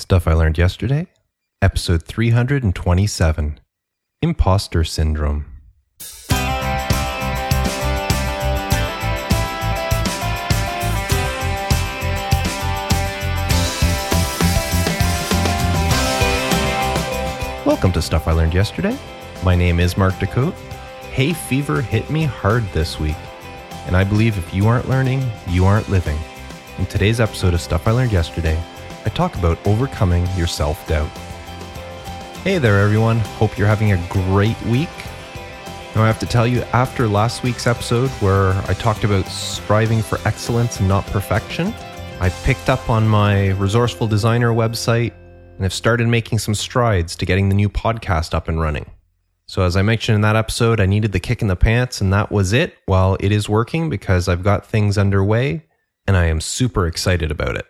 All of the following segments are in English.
Stuff I Learned Yesterday, Episode 327 Imposter Syndrome. Welcome to Stuff I Learned Yesterday. My name is Mark Decote. Hay fever hit me hard this week, and I believe if you aren't learning, you aren't living. In today's episode of Stuff I Learned Yesterday, I talk about overcoming your self doubt. Hey there, everyone. Hope you're having a great week. Now, I have to tell you, after last week's episode where I talked about striving for excellence and not perfection, I picked up on my resourceful designer website and have started making some strides to getting the new podcast up and running. So, as I mentioned in that episode, I needed the kick in the pants, and that was it. Well, it is working because I've got things underway, and I am super excited about it.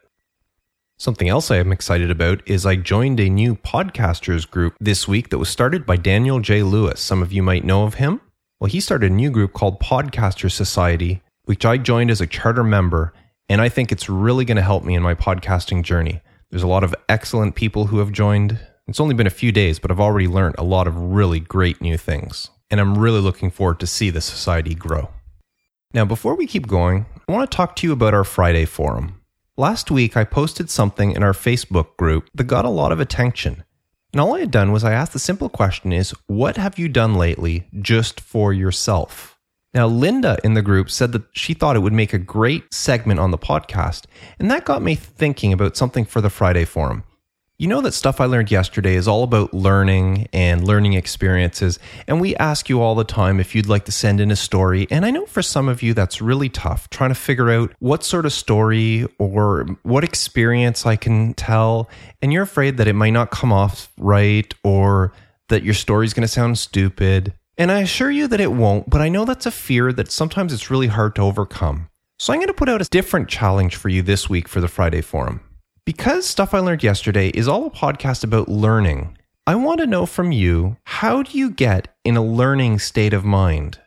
Something else I am excited about is I joined a new podcasters group this week that was started by Daniel J. Lewis. Some of you might know of him. Well, he started a new group called Podcaster Society, which I joined as a charter member, and I think it's really going to help me in my podcasting journey. There's a lot of excellent people who have joined. It's only been a few days, but I've already learned a lot of really great new things, and I'm really looking forward to see the society grow. Now, before we keep going, I want to talk to you about our Friday forum. Last week, I posted something in our Facebook group that got a lot of attention. And all I had done was I asked the simple question is, what have you done lately just for yourself? Now, Linda in the group said that she thought it would make a great segment on the podcast. And that got me thinking about something for the Friday forum. You know that stuff I learned yesterday is all about learning and learning experiences. And we ask you all the time if you'd like to send in a story. And I know for some of you that's really tough trying to figure out what sort of story or what experience I can tell. And you're afraid that it might not come off right or that your story's going to sound stupid. And I assure you that it won't, but I know that's a fear that sometimes it's really hard to overcome. So I'm going to put out a different challenge for you this week for the Friday Forum. Because Stuff I Learned Yesterday is all a podcast about learning, I want to know from you how do you get in a learning state of mind?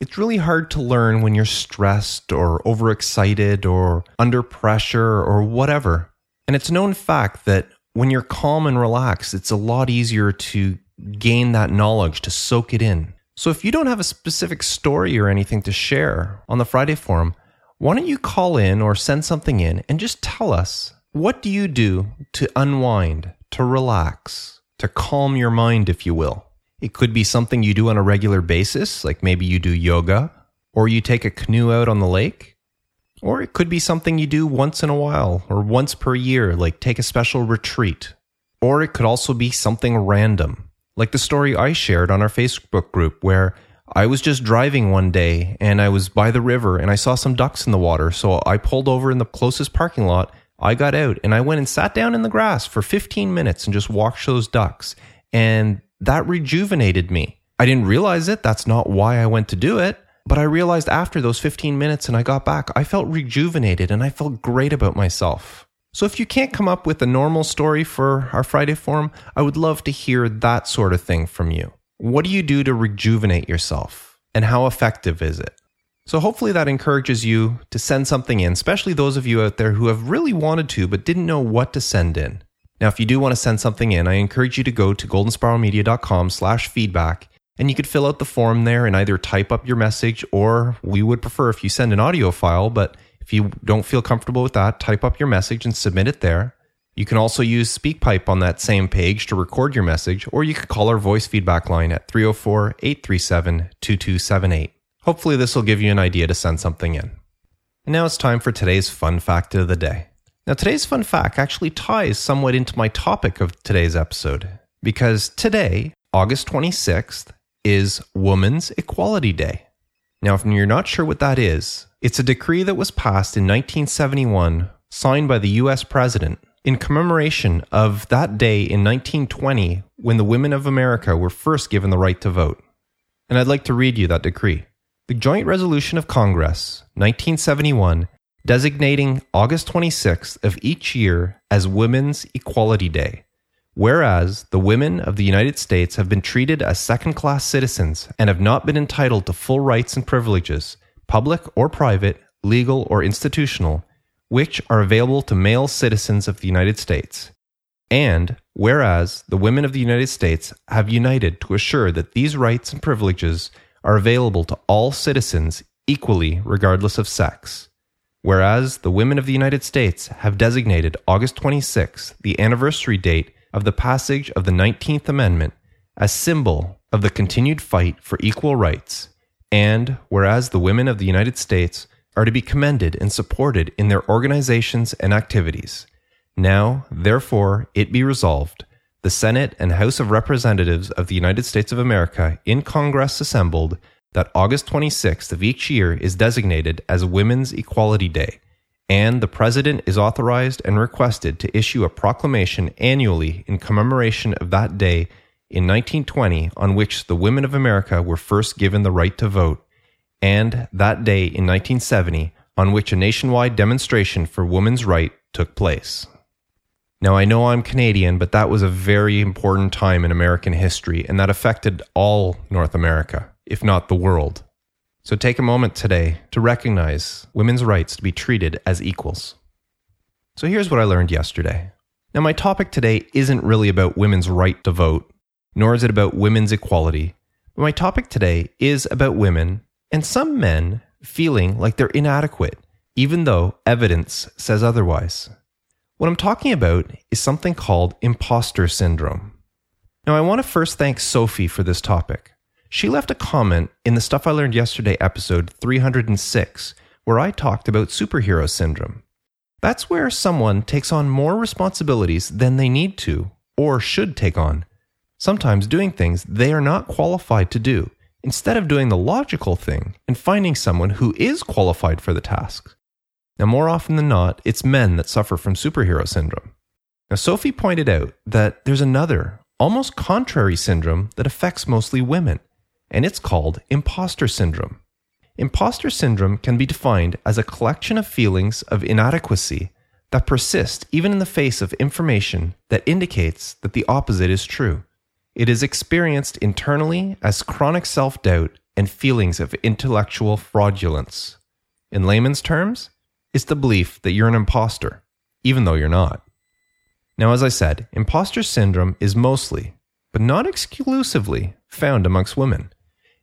It's really hard to learn when you're stressed or overexcited or under pressure or whatever. And it's known fact that when you're calm and relaxed, it's a lot easier to gain that knowledge, to soak it in. So if you don't have a specific story or anything to share on the Friday forum, why don't you call in or send something in and just tell us what do you do to unwind, to relax, to calm your mind, if you will? It could be something you do on a regular basis, like maybe you do yoga, or you take a canoe out on the lake. Or it could be something you do once in a while, or once per year, like take a special retreat. Or it could also be something random, like the story I shared on our Facebook group, where I was just driving one day and I was by the river and I saw some ducks in the water. So I pulled over in the closest parking lot I got out and I went and sat down in the grass for 15 minutes and just watched those ducks. And that rejuvenated me. I didn't realize it. That's not why I went to do it. But I realized after those 15 minutes and I got back, I felt rejuvenated and I felt great about myself. So if you can't come up with a normal story for our Friday forum, I would love to hear that sort of thing from you. What do you do to rejuvenate yourself? And how effective is it? So hopefully that encourages you to send something in, especially those of you out there who have really wanted to but didn't know what to send in. Now, if you do want to send something in, I encourage you to go to goldenspiralmedia.com slash feedback and you could fill out the form there and either type up your message or we would prefer if you send an audio file, but if you don't feel comfortable with that, type up your message and submit it there. You can also use SpeakPipe on that same page to record your message, or you could call our voice feedback line at 304 837 2278. Hopefully, this will give you an idea to send something in. And now it's time for today's fun fact of the day. Now, today's fun fact actually ties somewhat into my topic of today's episode because today, August 26th, is Women's Equality Day. Now, if you're not sure what that is, it's a decree that was passed in 1971, signed by the US President, in commemoration of that day in 1920 when the women of America were first given the right to vote. And I'd like to read you that decree. The Joint Resolution of Congress, 1971, designating August 26th of each year as Women's Equality Day. Whereas the women of the United States have been treated as second class citizens and have not been entitled to full rights and privileges, public or private, legal or institutional, which are available to male citizens of the United States. And whereas the women of the United States have united to assure that these rights and privileges are available to all citizens equally, regardless of sex. Whereas the women of the United States have designated August 26, the anniversary date of the passage of the 19th Amendment, as symbol of the continued fight for equal rights. And whereas the women of the United States are to be commended and supported in their organizations and activities. Now, therefore, it be resolved the Senate and House of Representatives of the United States of America in Congress assembled that August 26th of each year is designated as Women's Equality Day, and the President is authorized and requested to issue a proclamation annually in commemoration of that day in 1920 on which the women of America were first given the right to vote, and that day in 1970 on which a nationwide demonstration for women's right took place. Now, I know I'm Canadian, but that was a very important time in American history, and that affected all North America, if not the world. So take a moment today to recognize women's rights to be treated as equals. So here's what I learned yesterday. Now, my topic today isn't really about women's right to vote, nor is it about women's equality. But my topic today is about women and some men feeling like they're inadequate, even though evidence says otherwise. What I'm talking about is something called imposter syndrome. Now, I want to first thank Sophie for this topic. She left a comment in the Stuff I Learned Yesterday episode 306, where I talked about superhero syndrome. That's where someone takes on more responsibilities than they need to or should take on, sometimes doing things they are not qualified to do, instead of doing the logical thing and finding someone who is qualified for the task. Now, more often than not, it's men that suffer from superhero syndrome. Now, Sophie pointed out that there's another, almost contrary syndrome that affects mostly women, and it's called imposter syndrome. Imposter syndrome can be defined as a collection of feelings of inadequacy that persist even in the face of information that indicates that the opposite is true. It is experienced internally as chronic self doubt and feelings of intellectual fraudulence. In layman's terms, it's the belief that you're an imposter, even though you're not. Now, as I said, imposter syndrome is mostly, but not exclusively, found amongst women,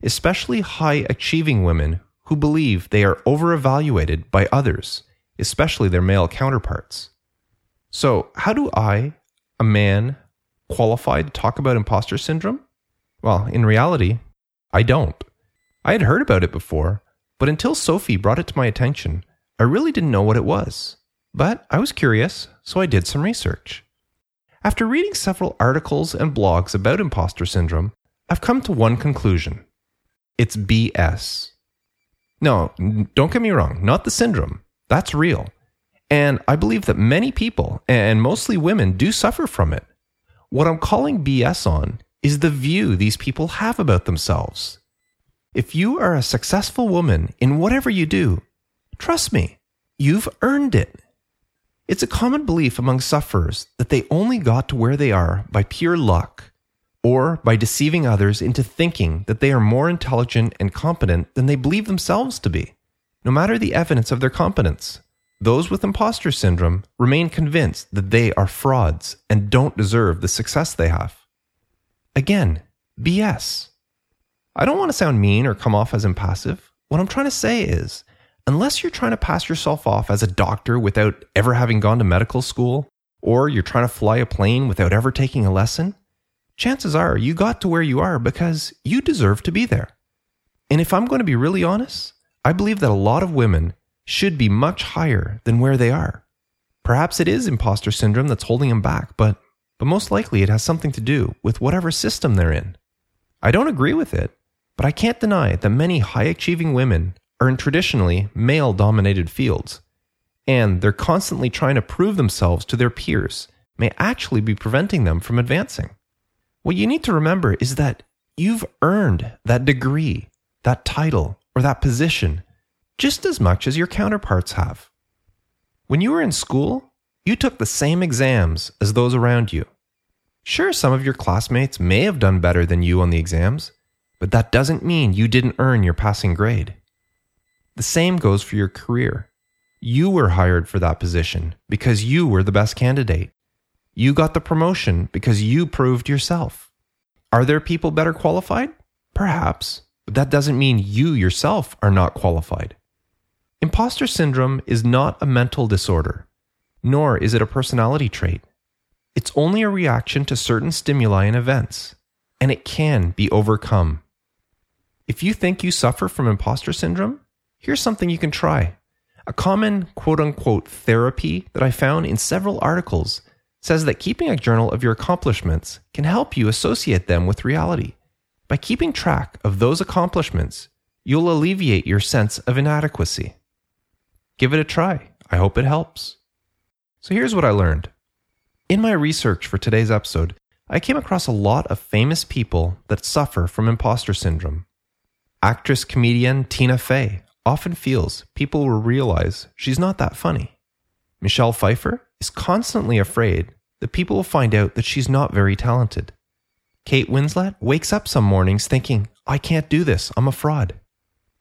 especially high achieving women who believe they are overevaluated by others, especially their male counterparts. So, how do I, a man, qualify to talk about imposter syndrome? Well, in reality, I don't. I had heard about it before, but until Sophie brought it to my attention, I really didn't know what it was, but I was curious, so I did some research. After reading several articles and blogs about imposter syndrome, I've come to one conclusion it's BS. No, don't get me wrong, not the syndrome. That's real. And I believe that many people, and mostly women, do suffer from it. What I'm calling BS on is the view these people have about themselves. If you are a successful woman in whatever you do, Trust me, you've earned it. It's a common belief among sufferers that they only got to where they are by pure luck or by deceiving others into thinking that they are more intelligent and competent than they believe themselves to be. No matter the evidence of their competence, those with imposter syndrome remain convinced that they are frauds and don't deserve the success they have. Again, BS. I don't want to sound mean or come off as impassive. What I'm trying to say is unless you're trying to pass yourself off as a doctor without ever having gone to medical school, or you're trying to fly a plane without ever taking a lesson, chances are you got to where you are because you deserve to be there. And if I'm going to be really honest, I believe that a lot of women should be much higher than where they are. Perhaps it is imposter syndrome that's holding them back, but, but most likely it has something to do with whatever system they're in. I don't agree with it, but I can't deny that many high achieving women are in traditionally male dominated fields, and they're constantly trying to prove themselves to their peers may actually be preventing them from advancing. What you need to remember is that you've earned that degree, that title, or that position just as much as your counterparts have. When you were in school, you took the same exams as those around you. Sure, some of your classmates may have done better than you on the exams, but that doesn't mean you didn't earn your passing grade. The same goes for your career. You were hired for that position because you were the best candidate. You got the promotion because you proved yourself. Are there people better qualified? Perhaps, but that doesn't mean you yourself are not qualified. Imposter syndrome is not a mental disorder, nor is it a personality trait. It's only a reaction to certain stimuli and events, and it can be overcome. If you think you suffer from imposter syndrome, here's something you can try. A common quote unquote therapy that I found in several articles says that keeping a journal of your accomplishments can help you associate them with reality. By keeping track of those accomplishments, you'll alleviate your sense of inadequacy. Give it a try. I hope it helps. So here's what I learned. In my research for today's episode, I came across a lot of famous people that suffer from imposter syndrome. Actress comedian Tina Fey often feels people will realize she's not that funny. Michelle Pfeiffer is constantly afraid that people will find out that she's not very talented. Kate Winslet wakes up some mornings thinking, I can't do this, I'm a fraud.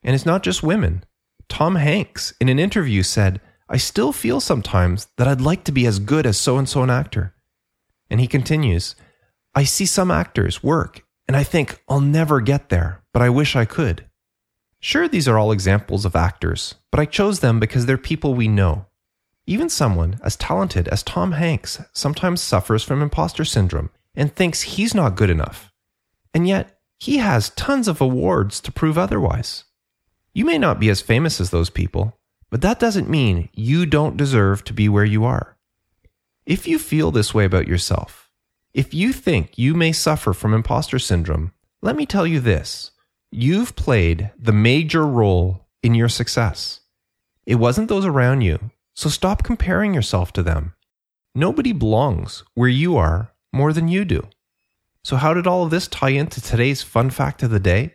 And it's not just women. Tom Hanks, in an interview, said, I still feel sometimes that I'd like to be as good as so and so an actor. And he continues, I see some actors work and I think I'll never get there, but I wish I could. Sure, these are all examples of actors, but I chose them because they're people we know. Even someone as talented as Tom Hanks sometimes suffers from imposter syndrome and thinks he's not good enough. And yet, he has tons of awards to prove otherwise. You may not be as famous as those people, but that doesn't mean you don't deserve to be where you are. If you feel this way about yourself, if you think you may suffer from imposter syndrome, let me tell you this You've played the major role in your success. It wasn't those around you, so stop comparing yourself to them. Nobody belongs where you are more than you do. So, how did all of this tie into today's fun fact of the day?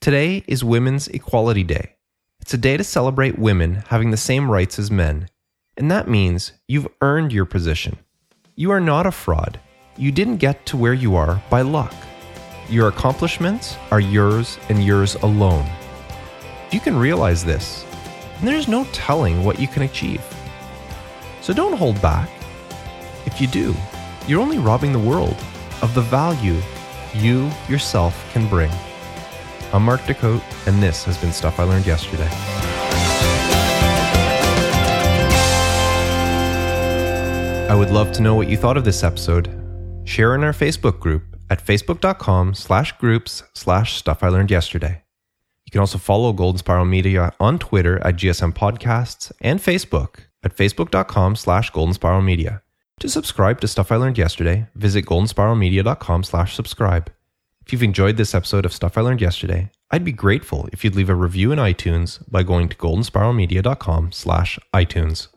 Today is Women's Equality Day. It's a day to celebrate women having the same rights as men, and that means you've earned your position. You are not a fraud. You didn't get to where you are by luck. Your accomplishments are yours and yours alone. You can realize this, and there's no telling what you can achieve. So don't hold back. If you do, you're only robbing the world of the value you yourself can bring. I'm Mark Decote, and this has been Stuff I Learned Yesterday. I would love to know what you thought of this episode. Share in our Facebook group at facebook.com slash groups slash stuff I learned yesterday. You can also follow Golden Spiral Media on Twitter at GSM Podcasts and Facebook at facebook.com slash Golden Spiral Media. To subscribe to Stuff I Learned Yesterday, visit goldenspiralmedia.com slash subscribe. If you've enjoyed this episode of Stuff I Learned Yesterday, I'd be grateful if you'd leave a review in iTunes by going to goldenspiralmedia.com slash iTunes.